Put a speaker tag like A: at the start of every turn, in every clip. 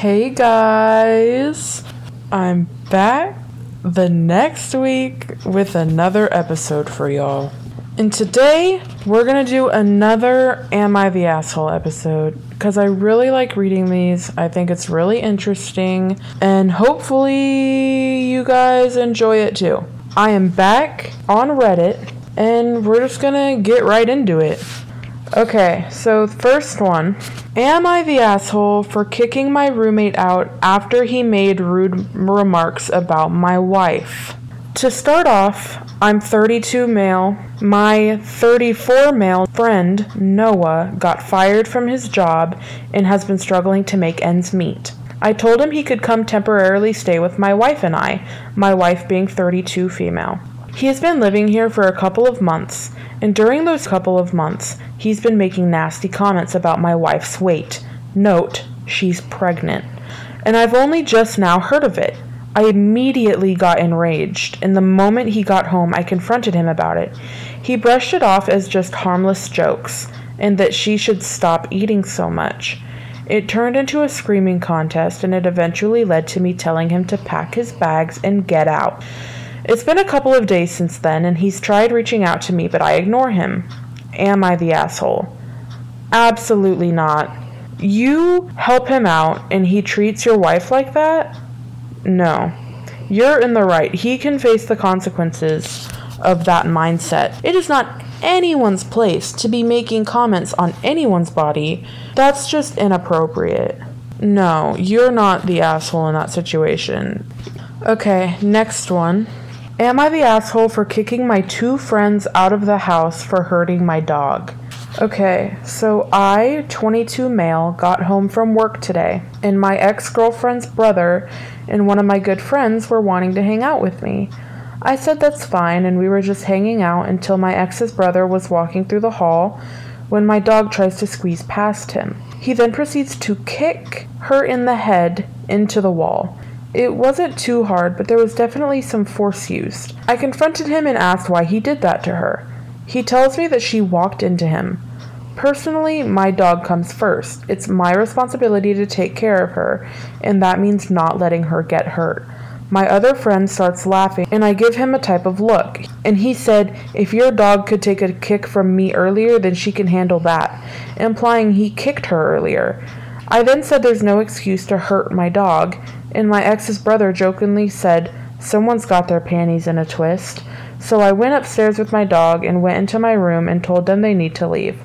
A: Hey guys, I'm back the next week with another episode for y'all. And today we're gonna do another Am I the Asshole episode because I really like reading these. I think it's really interesting, and hopefully, you guys enjoy it too. I am back on Reddit, and we're just gonna get right into it. Okay, so first one. Am I the asshole for kicking my roommate out after he made rude remarks about my wife? To start off, I'm 32 male. My 34 male friend, Noah, got fired from his job and has been struggling to make ends meet. I told him he could come temporarily stay with my wife and I, my wife being 32 female. He has been living here for a couple of months, and during those couple of months, he's been making nasty comments about my wife's weight. Note, she's pregnant. And I've only just now heard of it. I immediately got enraged, and the moment he got home, I confronted him about it. He brushed it off as just harmless jokes, and that she should stop eating so much. It turned into a screaming contest, and it eventually led to me telling him to pack his bags and get out. It's been a couple of days since then, and he's tried reaching out to me, but I ignore him. Am I the asshole? Absolutely not. You help him out, and he treats your wife like that? No. You're in the right. He can face the consequences of that mindset. It is not anyone's place to be making comments on anyone's body. That's just inappropriate. No, you're not the asshole in that situation. Okay, next one. Am I the asshole for kicking my two friends out of the house for hurting my dog? Okay, so I, 22 male, got home from work today, and my ex girlfriend's brother and one of my good friends were wanting to hang out with me. I said that's fine, and we were just hanging out until my ex's brother was walking through the hall when my dog tries to squeeze past him. He then proceeds to kick her in the head into the wall. It wasn't too hard, but there was definitely some force used. I confronted him and asked why he did that to her. He tells me that she walked into him. Personally, my dog comes first. It's my responsibility to take care of her, and that means not letting her get hurt. My other friend starts laughing, and I give him a type of look. And he said, If your dog could take a kick from me earlier, then she can handle that, implying he kicked her earlier. I then said there's no excuse to hurt my dog, and my ex's brother jokingly said, Someone's got their panties in a twist. So I went upstairs with my dog and went into my room and told them they need to leave.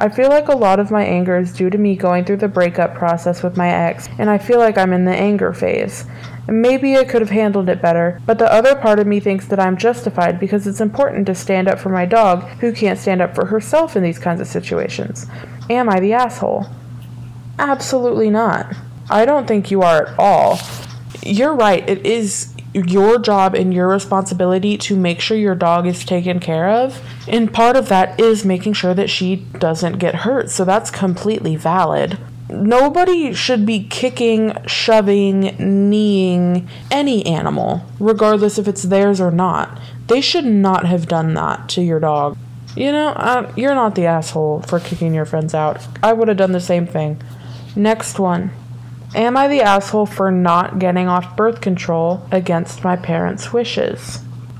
A: I feel like a lot of my anger is due to me going through the breakup process with my ex, and I feel like I'm in the anger phase. Maybe I could have handled it better, but the other part of me thinks that I'm justified because it's important to stand up for my dog who can't stand up for herself in these kinds of situations. Am I the asshole? Absolutely not. I don't think you are at all. You're right. It is your job and your responsibility to make sure your dog is taken care of. And part of that is making sure that she doesn't get hurt. So that's completely valid. Nobody should be kicking, shoving, kneeing any animal, regardless if it's theirs or not. They should not have done that to your dog. You know, uh, you're not the asshole for kicking your friends out. I would have done the same thing. Next one. Am I the asshole for not getting off birth control against my parents' wishes?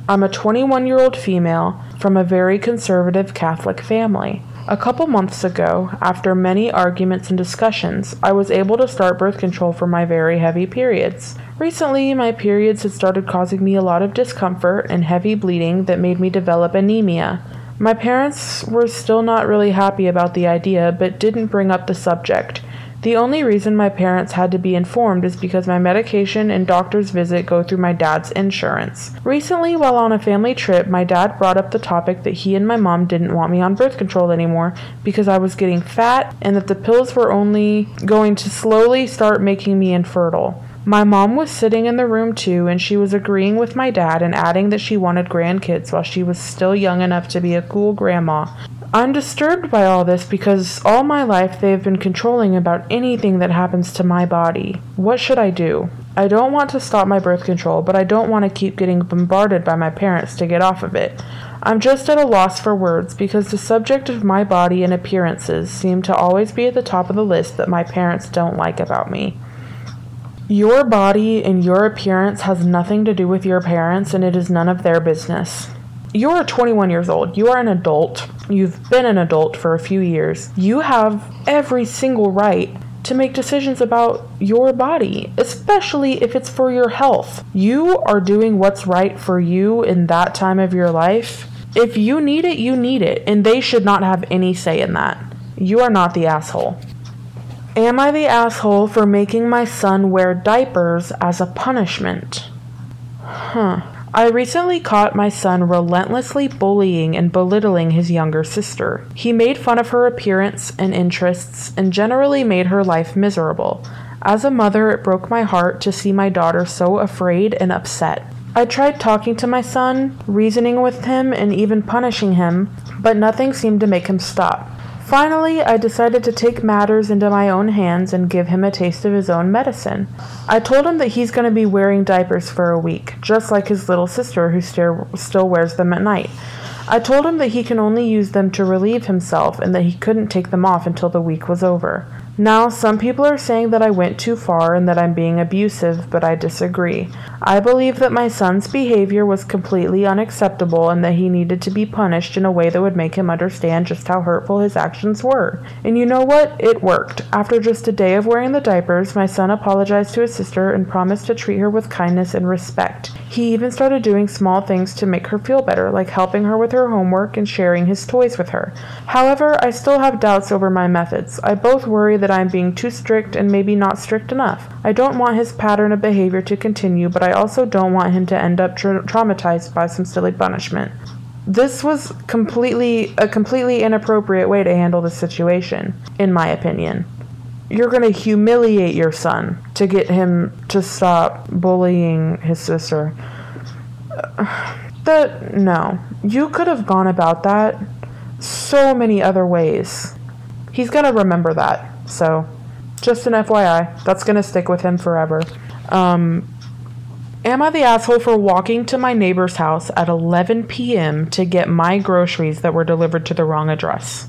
A: I'm a 21 year old female from a very conservative Catholic family. A couple months ago, after many arguments and discussions, I was able to start birth control for my very heavy periods. Recently, my periods had started causing me a lot of discomfort and heavy bleeding that made me develop anemia. My parents were still not really happy about the idea, but didn't bring up the subject. The only reason my parents had to be informed is because my medication and doctor's visit go through my dad's insurance. Recently, while on a family trip, my dad brought up the topic that he and my mom didn't want me on birth control anymore because I was getting fat and that the pills were only going to slowly start making me infertile. My mom was sitting in the room too, and she was agreeing with my dad and adding that she wanted grandkids while she was still young enough to be a cool grandma. I'm disturbed by all this because all my life they have been controlling about anything that happens to my body. What should I do? I don't want to stop my birth control, but I don't want to keep getting bombarded by my parents to get off of it. I'm just at a loss for words because the subject of my body and appearances seem to always be at the top of the list that my parents don't like about me. Your body and your appearance has nothing to do with your parents, and it is none of their business. You are 21 years old. You are an adult. You've been an adult for a few years. You have every single right to make decisions about your body, especially if it's for your health. You are doing what's right for you in that time of your life. If you need it, you need it, and they should not have any say in that. You are not the asshole. Am I the asshole for making my son wear diapers as a punishment? Huh. I recently caught my son relentlessly bullying and belittling his younger sister. He made fun of her appearance and interests and generally made her life miserable. As a mother, it broke my heart to see my daughter so afraid and upset. I tried talking to my son, reasoning with him, and even punishing him, but nothing seemed to make him stop. Finally, I decided to take matters into my own hands and give him a taste of his own medicine. I told him that he's going to be wearing diapers for a week, just like his little sister who still wears them at night. I told him that he can only use them to relieve himself and that he couldn't take them off until the week was over. Now, some people are saying that I went too far and that I'm being abusive, but I disagree. I believe that my son's behavior was completely unacceptable and that he needed to be punished in a way that would make him understand just how hurtful his actions were. And you know what? It worked. After just a day of wearing the diapers, my son apologized to his sister and promised to treat her with kindness and respect. He even started doing small things to make her feel better, like helping her with her homework and sharing his toys with her. However, I still have doubts over my methods. I both worry that that I'm being too strict and maybe not strict enough. I don't want his pattern of behavior to continue, but I also don't want him to end up tra- traumatized by some silly punishment. This was completely a completely inappropriate way to handle the situation, in my opinion. You're going to humiliate your son to get him to stop bullying his sister. That no. You could have gone about that so many other ways. He's going to remember that. So, just an FYI, that's to stick with him forever. Um, am I the asshole for walking to my neighbor's house at 11 p.m. to get my groceries that were delivered to the wrong address?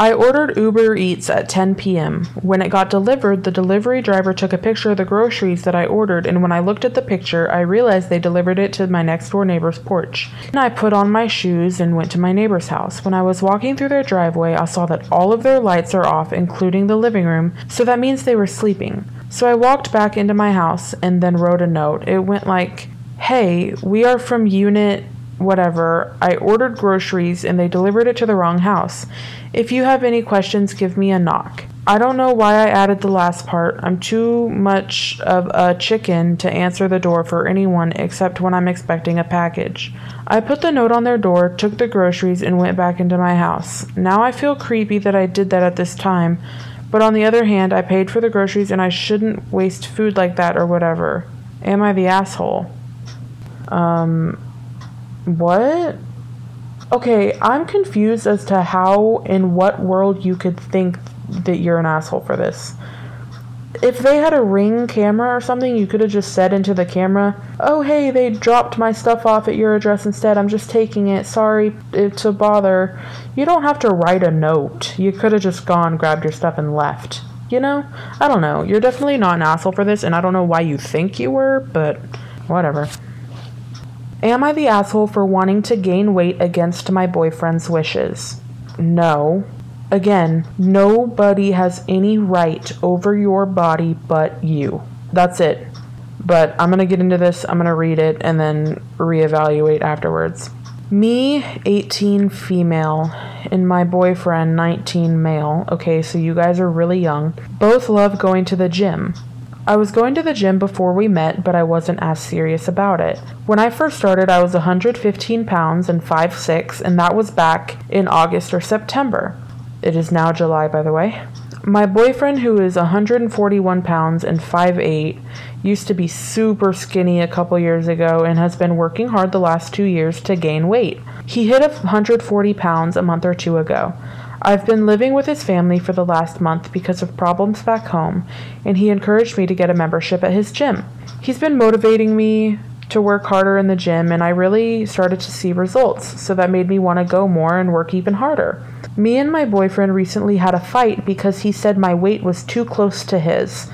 A: I ordered Uber Eats at 10 p.m. When it got delivered, the delivery driver took a picture of the groceries that I ordered, and when I looked at the picture, I realized they delivered it to my next door neighbor's porch. And I put on my shoes and went to my neighbor's house. When I was walking through their driveway, I saw that all of their lights are off, including the living room, so that means they were sleeping. So I walked back into my house and then wrote a note. It went like, Hey, we are from unit whatever. I ordered groceries and they delivered it to the wrong house. If you have any questions, give me a knock. I don't know why I added the last part. I'm too much of a chicken to answer the door for anyone except when I'm expecting a package. I put the note on their door, took the groceries, and went back into my house. Now I feel creepy that I did that at this time, but on the other hand, I paid for the groceries and I shouldn't waste food like that or whatever. Am I the asshole? Um, what? Okay, I'm confused as to how, in what world, you could think that you're an asshole for this. If they had a ring camera or something, you could have just said into the camera, Oh, hey, they dropped my stuff off at your address instead. I'm just taking it. Sorry to bother. You don't have to write a note. You could have just gone, grabbed your stuff, and left. You know? I don't know. You're definitely not an asshole for this, and I don't know why you think you were, but whatever. Am I the asshole for wanting to gain weight against my boyfriend's wishes? No. Again, nobody has any right over your body but you. That's it. But I'm going to get into this, I'm going to read it, and then reevaluate afterwards. Me, 18 female, and my boyfriend, 19 male. Okay, so you guys are really young. Both love going to the gym. I was going to the gym before we met, but I wasn't as serious about it. When I first started, I was 115 pounds and 5'6, and that was back in August or September. It is now July, by the way. My boyfriend, who is 141 pounds and 5'8, used to be super skinny a couple years ago and has been working hard the last two years to gain weight. He hit 140 pounds a month or two ago. I've been living with his family for the last month because of problems back home, and he encouraged me to get a membership at his gym. He's been motivating me to work harder in the gym, and I really started to see results, so that made me want to go more and work even harder. Me and my boyfriend recently had a fight because he said my weight was too close to his.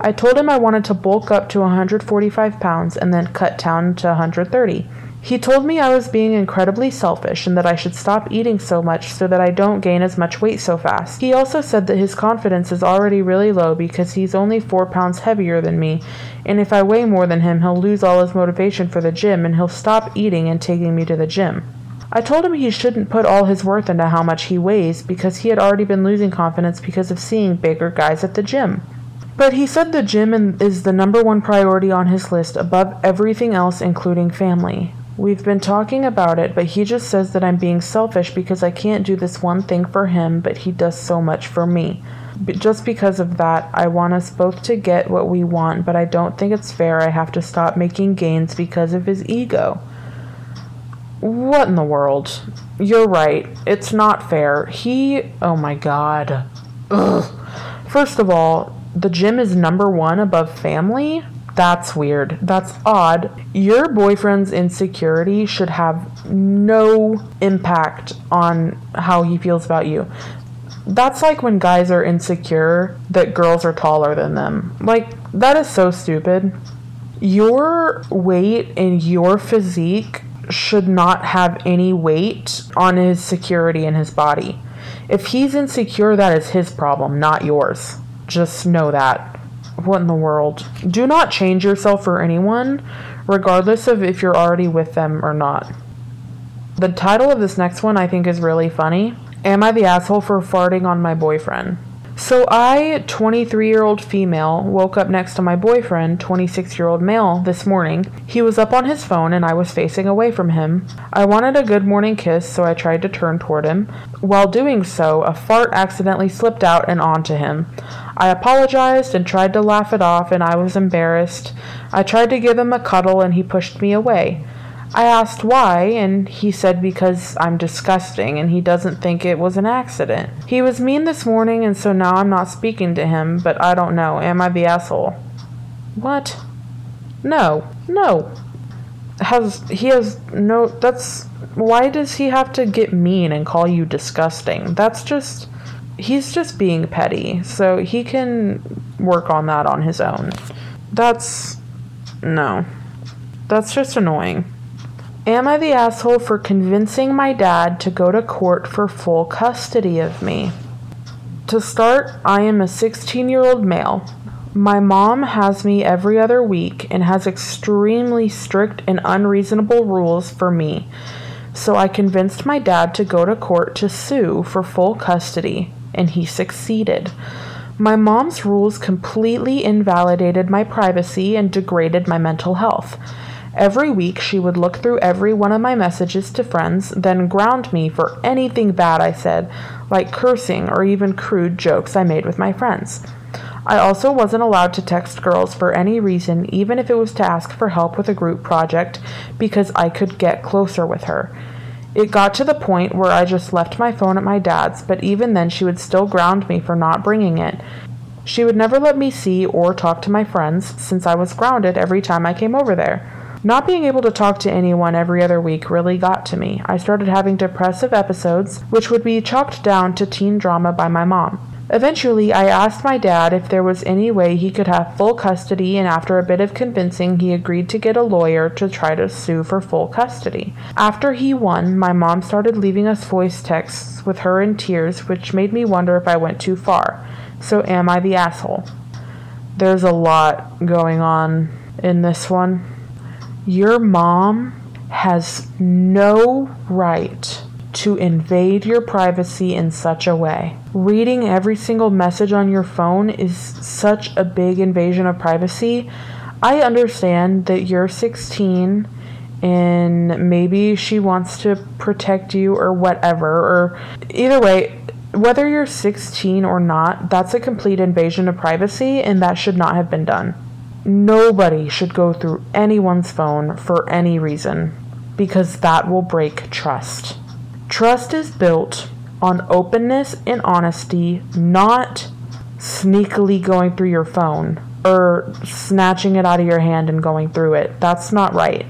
A: I told him I wanted to bulk up to 145 pounds and then cut down to 130. He told me I was being incredibly selfish and that I should stop eating so much so that I don't gain as much weight so fast. He also said that his confidence is already really low because he's only 4 pounds heavier than me, and if I weigh more than him, he'll lose all his motivation for the gym and he'll stop eating and taking me to the gym. I told him he shouldn't put all his worth into how much he weighs because he had already been losing confidence because of seeing bigger guys at the gym. But he said the gym is the number one priority on his list above everything else, including family. We've been talking about it, but he just says that I'm being selfish because I can't do this one thing for him, but he does so much for me. But just because of that, I want us both to get what we want, but I don't think it's fair I have to stop making gains because of his ego. What in the world? You're right. It's not fair. He. Oh my god. Ugh. First of all, the gym is number one above family? That's weird. That's odd. Your boyfriend's insecurity should have no impact on how he feels about you. That's like when guys are insecure that girls are taller than them. Like, that is so stupid. Your weight and your physique should not have any weight on his security in his body. If he's insecure, that is his problem, not yours. Just know that. What in the world? Do not change yourself for anyone, regardless of if you're already with them or not. The title of this next one I think is really funny. Am I the asshole for farting on my boyfriend? So I, 23 year old female, woke up next to my boyfriend, 26 year old male, this morning. He was up on his phone and I was facing away from him. I wanted a good morning kiss, so I tried to turn toward him. While doing so, a fart accidentally slipped out and onto him. I apologized and tried to laugh it off, and I was embarrassed. I tried to give him a cuddle and he pushed me away. I asked why, and he said because I'm disgusting and he doesn't think it was an accident. He was mean this morning, and so now I'm not speaking to him, but I don't know. Am I the asshole? What? No, no. Has he has no that's why does he have to get mean and call you disgusting? That's just he's just being petty. So he can work on that on his own. That's no. That's just annoying. Am I the asshole for convincing my dad to go to court for full custody of me? To start, I am a 16 year old male. My mom has me every other week and has extremely strict and unreasonable rules for me. So I convinced my dad to go to court to sue for full custody, and he succeeded. My mom's rules completely invalidated my privacy and degraded my mental health. Every week, she would look through every one of my messages to friends, then ground me for anything bad I said, like cursing or even crude jokes I made with my friends. I also wasn't allowed to text girls for any reason, even if it was to ask for help with a group project, because I could get closer with her. It got to the point where I just left my phone at my dad's, but even then she would still ground me for not bringing it. She would never let me see or talk to my friends since I was grounded every time I came over there. Not being able to talk to anyone every other week really got to me. I started having depressive episodes, which would be chalked down to teen drama by my mom. Eventually, I asked my dad if there was any way he could have full custody, and after a bit of convincing, he agreed to get a lawyer to try to sue for full custody. After he won, my mom started leaving us voice texts with her in tears, which made me wonder if I went too far. So, am I the asshole? There's a lot going on in this one. Your mom has no right to invade your privacy in such a way. Reading every single message on your phone is such a big invasion of privacy. I understand that you're 16 and maybe she wants to protect you or whatever, or either way, whether you're 16 or not, that's a complete invasion of privacy and that should not have been done. Nobody should go through anyone's phone for any reason because that will break trust. Trust is built on openness and honesty, not sneakily going through your phone or snatching it out of your hand and going through it. That's not right.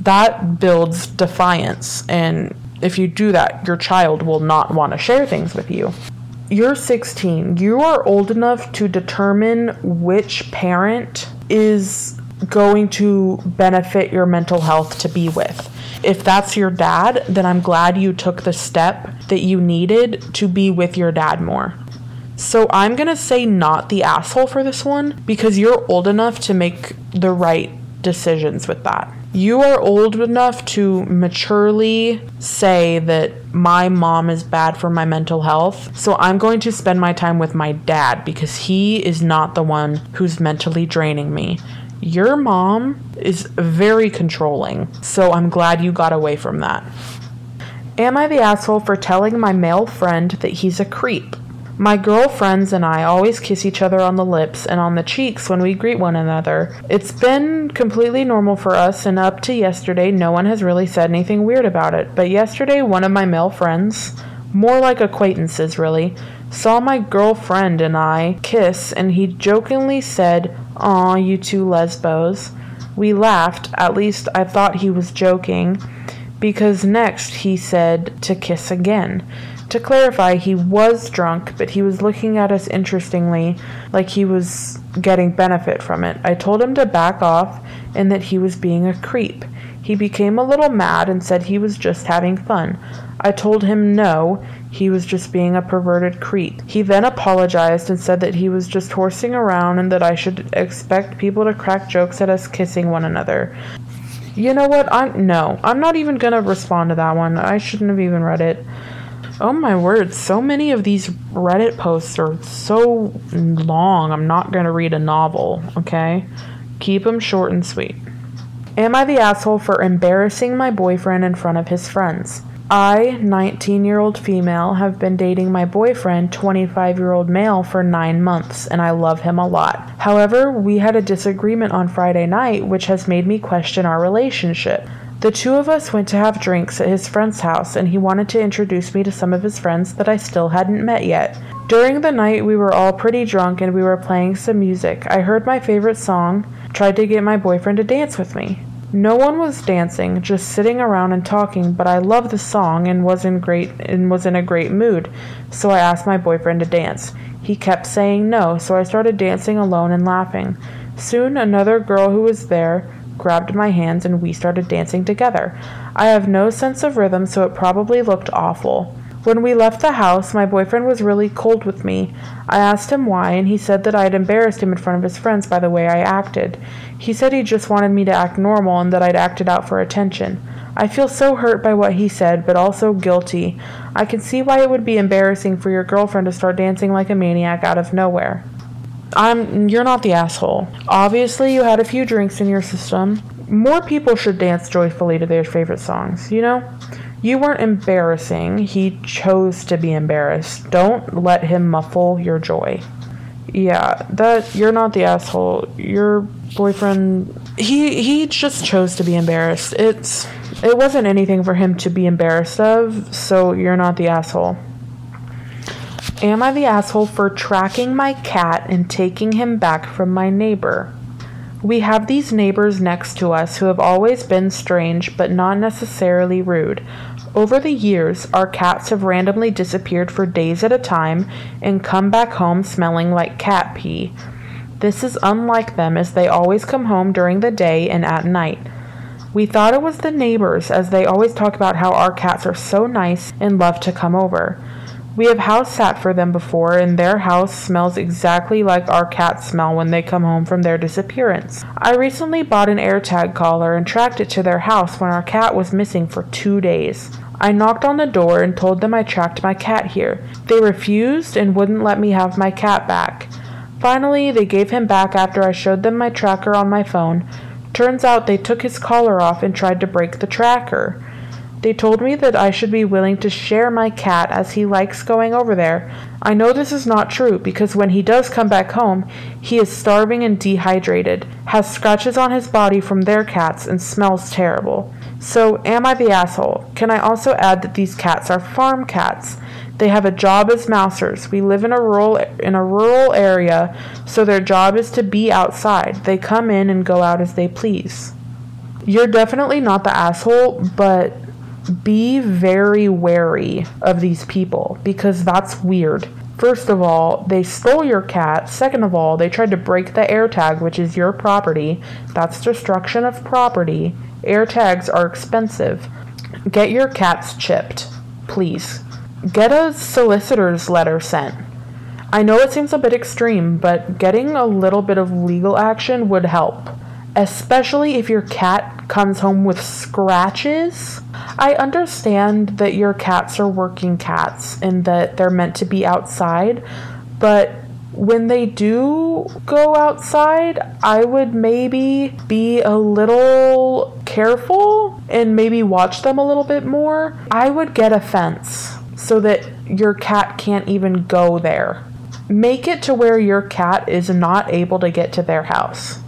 A: That builds defiance, and if you do that, your child will not want to share things with you. you're 16. You are old enough to determine which parent is going to benefit your mental health to be with. If that's your dad, then I'm glad you took the step that you needed to be with your dad more. So I'm to say not the asshole for this one because you're old enough to make the right decisions with that. You are old enough to maturely say that my mom is bad for my mental health. So I'm going to spend my time with my dad because he is not the one who's mentally draining me. Your mom is very controlling. So I'm glad you got away from that. Am I the asshole for telling my male friend that he's a creep? My girlfriends and I always kiss each other on the lips and on the cheeks when we greet one another. It's been completely normal for us, and up to yesterday, no one has really said anything weird about it. But yesterday, one of my male friends, more like acquaintances really, saw my girlfriend and I kiss, and he jokingly said, Aw, you two lesbos. We laughed, at least I thought he was joking, because next he said to kiss again. To clarify, he was drunk, but he was looking at us interestingly, like he was getting benefit from it. I told him to back off and that he was being a creep. He became a little mad and said he was just having fun. I told him no, he was just being a perverted creep. He then apologized and said that he was just horsing around and that I should expect people to crack jokes at us kissing one another. You know what? I'm no. I'm not even going to respond to that one. I shouldn't have even read it. Oh my word, so many of these Reddit posts are so long. I'm not going to read a novel, okay? Keep them short and sweet. Am I the asshole for embarrassing my boyfriend in front of his friends? I, 19 year old female, have been dating my boyfriend, 25 year old male, for nine months, and I love him a lot. However, we had a disagreement on Friday night, which has made me question our relationship. The two of us went to have drinks at his friend's house, and he wanted to introduce me to some of his friends that I still hadn't met yet. During the night, we were all pretty drunk and we were playing some music. I heard my favorite song, tried to get my boyfriend to dance with me. No one was dancing, just sitting around and talking, but I loved the song and was in great and was in a great mood. So I asked my boyfriend to dance. He kept saying no, so I started dancing alone and laughing. Soon another girl who was there grabbed my hands, and we started dancing together. I have no sense of rhythm, so it probably looked awful. When we left the house, my boyfriend was really cold with me. I asked him why, and he said that I had embarrassed him in front of his friends by the way I acted. He said he just wanted me to act normal and that I'd acted out for attention. I feel so hurt by what he said, but also guilty. I can see why it would be embarrassing for your girlfriend to start dancing like a maniac out of nowhere. I'm you're not the asshole. Obviously, you had a few drinks in your system. More people should dance joyfully to their favorite songs, you know? You weren't embarrassing. He chose to be embarrassed. Don't let him muffle your joy. Yeah, that you're not the asshole. Your boyfriend he he just chose to be embarrassed. It's it wasn't anything for him to be embarrassed of, so you're not the asshole. Am I the asshole for tracking my cat and taking him back from my neighbor? We have these neighbors next to us who have always been strange but not necessarily rude. Over the years, our cats have randomly disappeared for days at a time and come back home smelling like cat pee. This is unlike them as they always come home during the day and at night. We thought it was the neighbors as they always talk about how our cats are so nice and love to come over. We have house sat for them before, and their house smells exactly like our cats smell when they come home from their disappearance. I recently bought an AirTag collar and tracked it to their house when our cat was missing for two days. I knocked on the door and told them I tracked my cat here. They refused and wouldn't let me have my cat back. Finally, they gave him back after I showed them my tracker on my phone. Turns out they took his collar off and tried to break the tracker. They told me that I should be willing to share my cat as he likes going over there. I know this is not true because when he does come back home, he is starving and dehydrated, has scratches on his body from their cats, and smells terrible. So, am I the asshole? Can I also add that these cats are farm cats? They have a job as mousers. We live in a rural in a rural area, so their job is to be outside. They come in and go out as they please. You're definitely not the asshole, but be very wary of these people because that's weird. First of all, they stole your cat. Second of all, they tried to break the air tag, which is your property. That's destruction of property. Air tags are expensive. Get your cats chipped, please. Get a solicitor's letter sent. I know it seems a bit extreme, but getting a little bit of legal action would help especially if your cat comes home with scratches. I understand that your cats are working cats and that they're meant to be outside, but when they do go outside, I would maybe be a little careful and maybe watch them a little bit more. I would get a fence so that your cat can't even go there. Make it to where your cat is not able to get to their house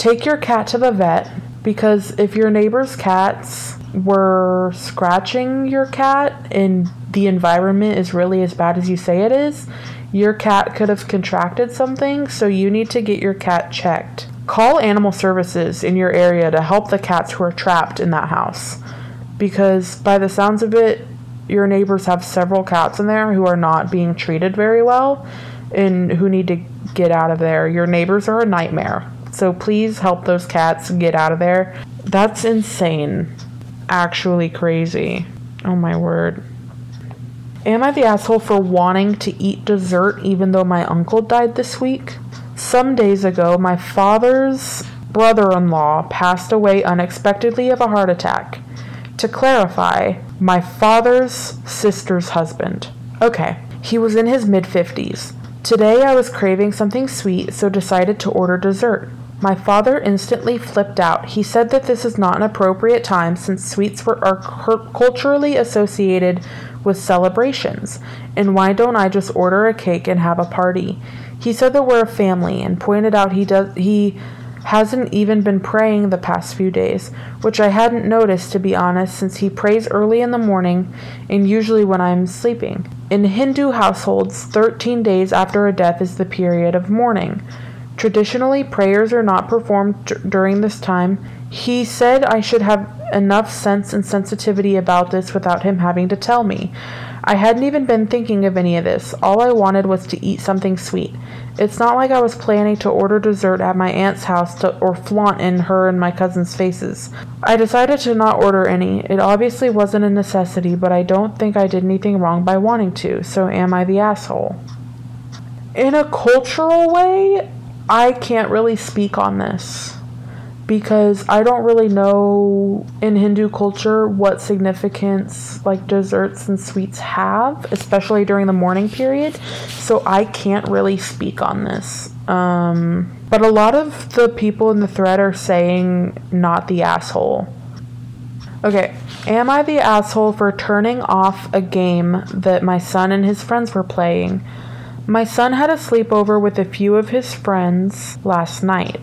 A: take your cat to the vet because if your neighbor's cats were scratching your cat and the environment is really as bad as you say it is, your cat could have contracted something, so you need to get your cat checked. Call animal services in your area to help the cats who are trapped in that house. Because by the sounds of it, your neighbors have several cats in there who are not being treated very well and who need to get out of there. Your neighbors are a nightmare. So please help those cats get out of there. That's insane. Actually crazy. Oh my word. Am I the asshole for wanting to eat dessert even though my uncle died this week? Some days ago, my father's brother in law passed away unexpectedly of a heart attack. To clarify, my father's sister's husband. Okay, he was in his mid 50s. Today I was craving something sweet, so decided to order dessert. My father instantly flipped out. He said that this is not an appropriate time since sweets were, are culturally associated with celebrations, and why don't I just order a cake and have a party? He said that we're a family and pointed out he does he hasn't even been praying the past few days, which I hadn't noticed to be honest since he prays early in the morning and usually when I'm sleeping. In Hindu households, 13 days after a death is the period of mourning. Traditionally, prayers are not performed d- during this time. He said I should have enough sense and sensitivity about this without him having to tell me. I hadn't even been thinking of any of this. All I wanted was to eat something sweet. It's not like I was planning to order dessert at my aunt's house to, or flaunt in her and my cousin's faces. I decided to not order any. It obviously wasn't a necessity, but I don't think I did anything wrong by wanting to, so am I the asshole? In a cultural way, I can't really speak on this because I don't really know in Hindu culture what significance like desserts and sweets have, especially during the mourning period. So I can't really speak on this. Um, but a lot of the people in the thread are saying not the asshole. Okay, am I the asshole for turning off a game that my son and his friends were playing? My son had a sleepover with a few of his friends last night.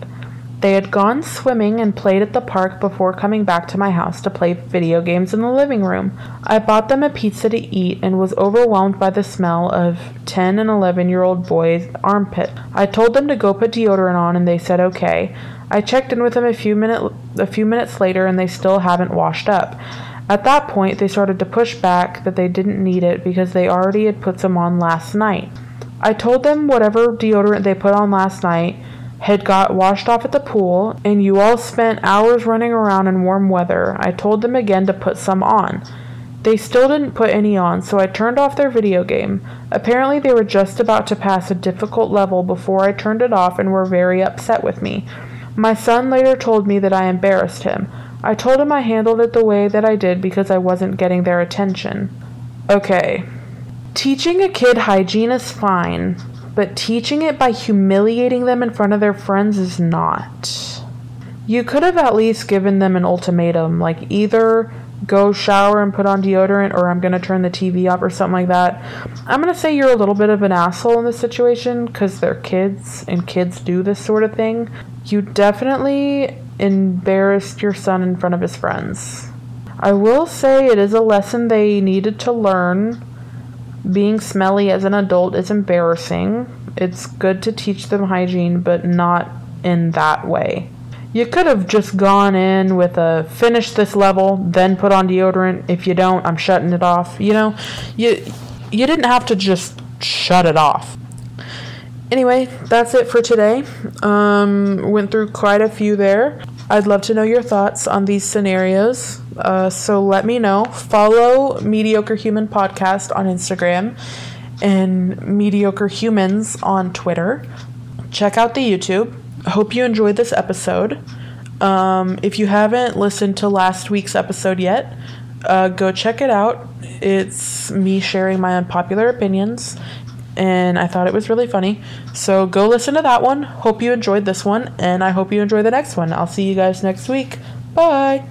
A: They had gone swimming and played at the park before coming back to my house to play video games in the living room. I bought them a pizza to eat and was overwhelmed by the smell of 10 and 11 year old boys' armpit. I told them to go put deodorant on and they said okay. I checked in with them a few minute a few minutes later and they still haven't washed up. At that point, they started to push back that they didn't need it because they already had put some on last night. I told them whatever deodorant they put on last night had got washed off at the pool, and you all spent hours running around in warm weather. I told them again to put some on. They still didn't put any on, so I turned off their video game. Apparently, they were just about to pass a difficult level before I turned it off and were very upset with me. My son later told me that I embarrassed him. I told him I handled it the way that I did because I wasn't getting their attention. Okay, Teaching a kid hygiene is fine, but teaching it by humiliating them in front of their friends is not. You could have at least given them an ultimatum, like either go shower and put on deodorant or I'm going to turn the TV off or something like that. I'm going to say you're a little bit of an asshole in this situation because they're kids and kids do this sort of thing. You definitely embarrassed your son in front of his friends. I will say it is a lesson they needed to learn being smelly as an adult is embarrassing. It's good to teach them hygiene, but not in that way. You could have just gone in with a finish this level, then put on deodorant. If you don't, I'm shutting it off. You know, you you didn't have to just shut it off. Anyway, that's it for today. Um, went through quite a few there. I'd love to know your thoughts on these scenarios. Uh, so let me know. Follow Mediocre Human Podcast on Instagram and Mediocre Humans on Twitter. Check out the YouTube. I hope you enjoyed this episode. Um, if you haven't listened to last week's episode yet, uh, go check it out. It's me sharing my unpopular opinions and I thought it was really funny. So go listen to that one. Hope you enjoyed this one, and I hope you enjoy the next one. I'll see you guys next week. Bye.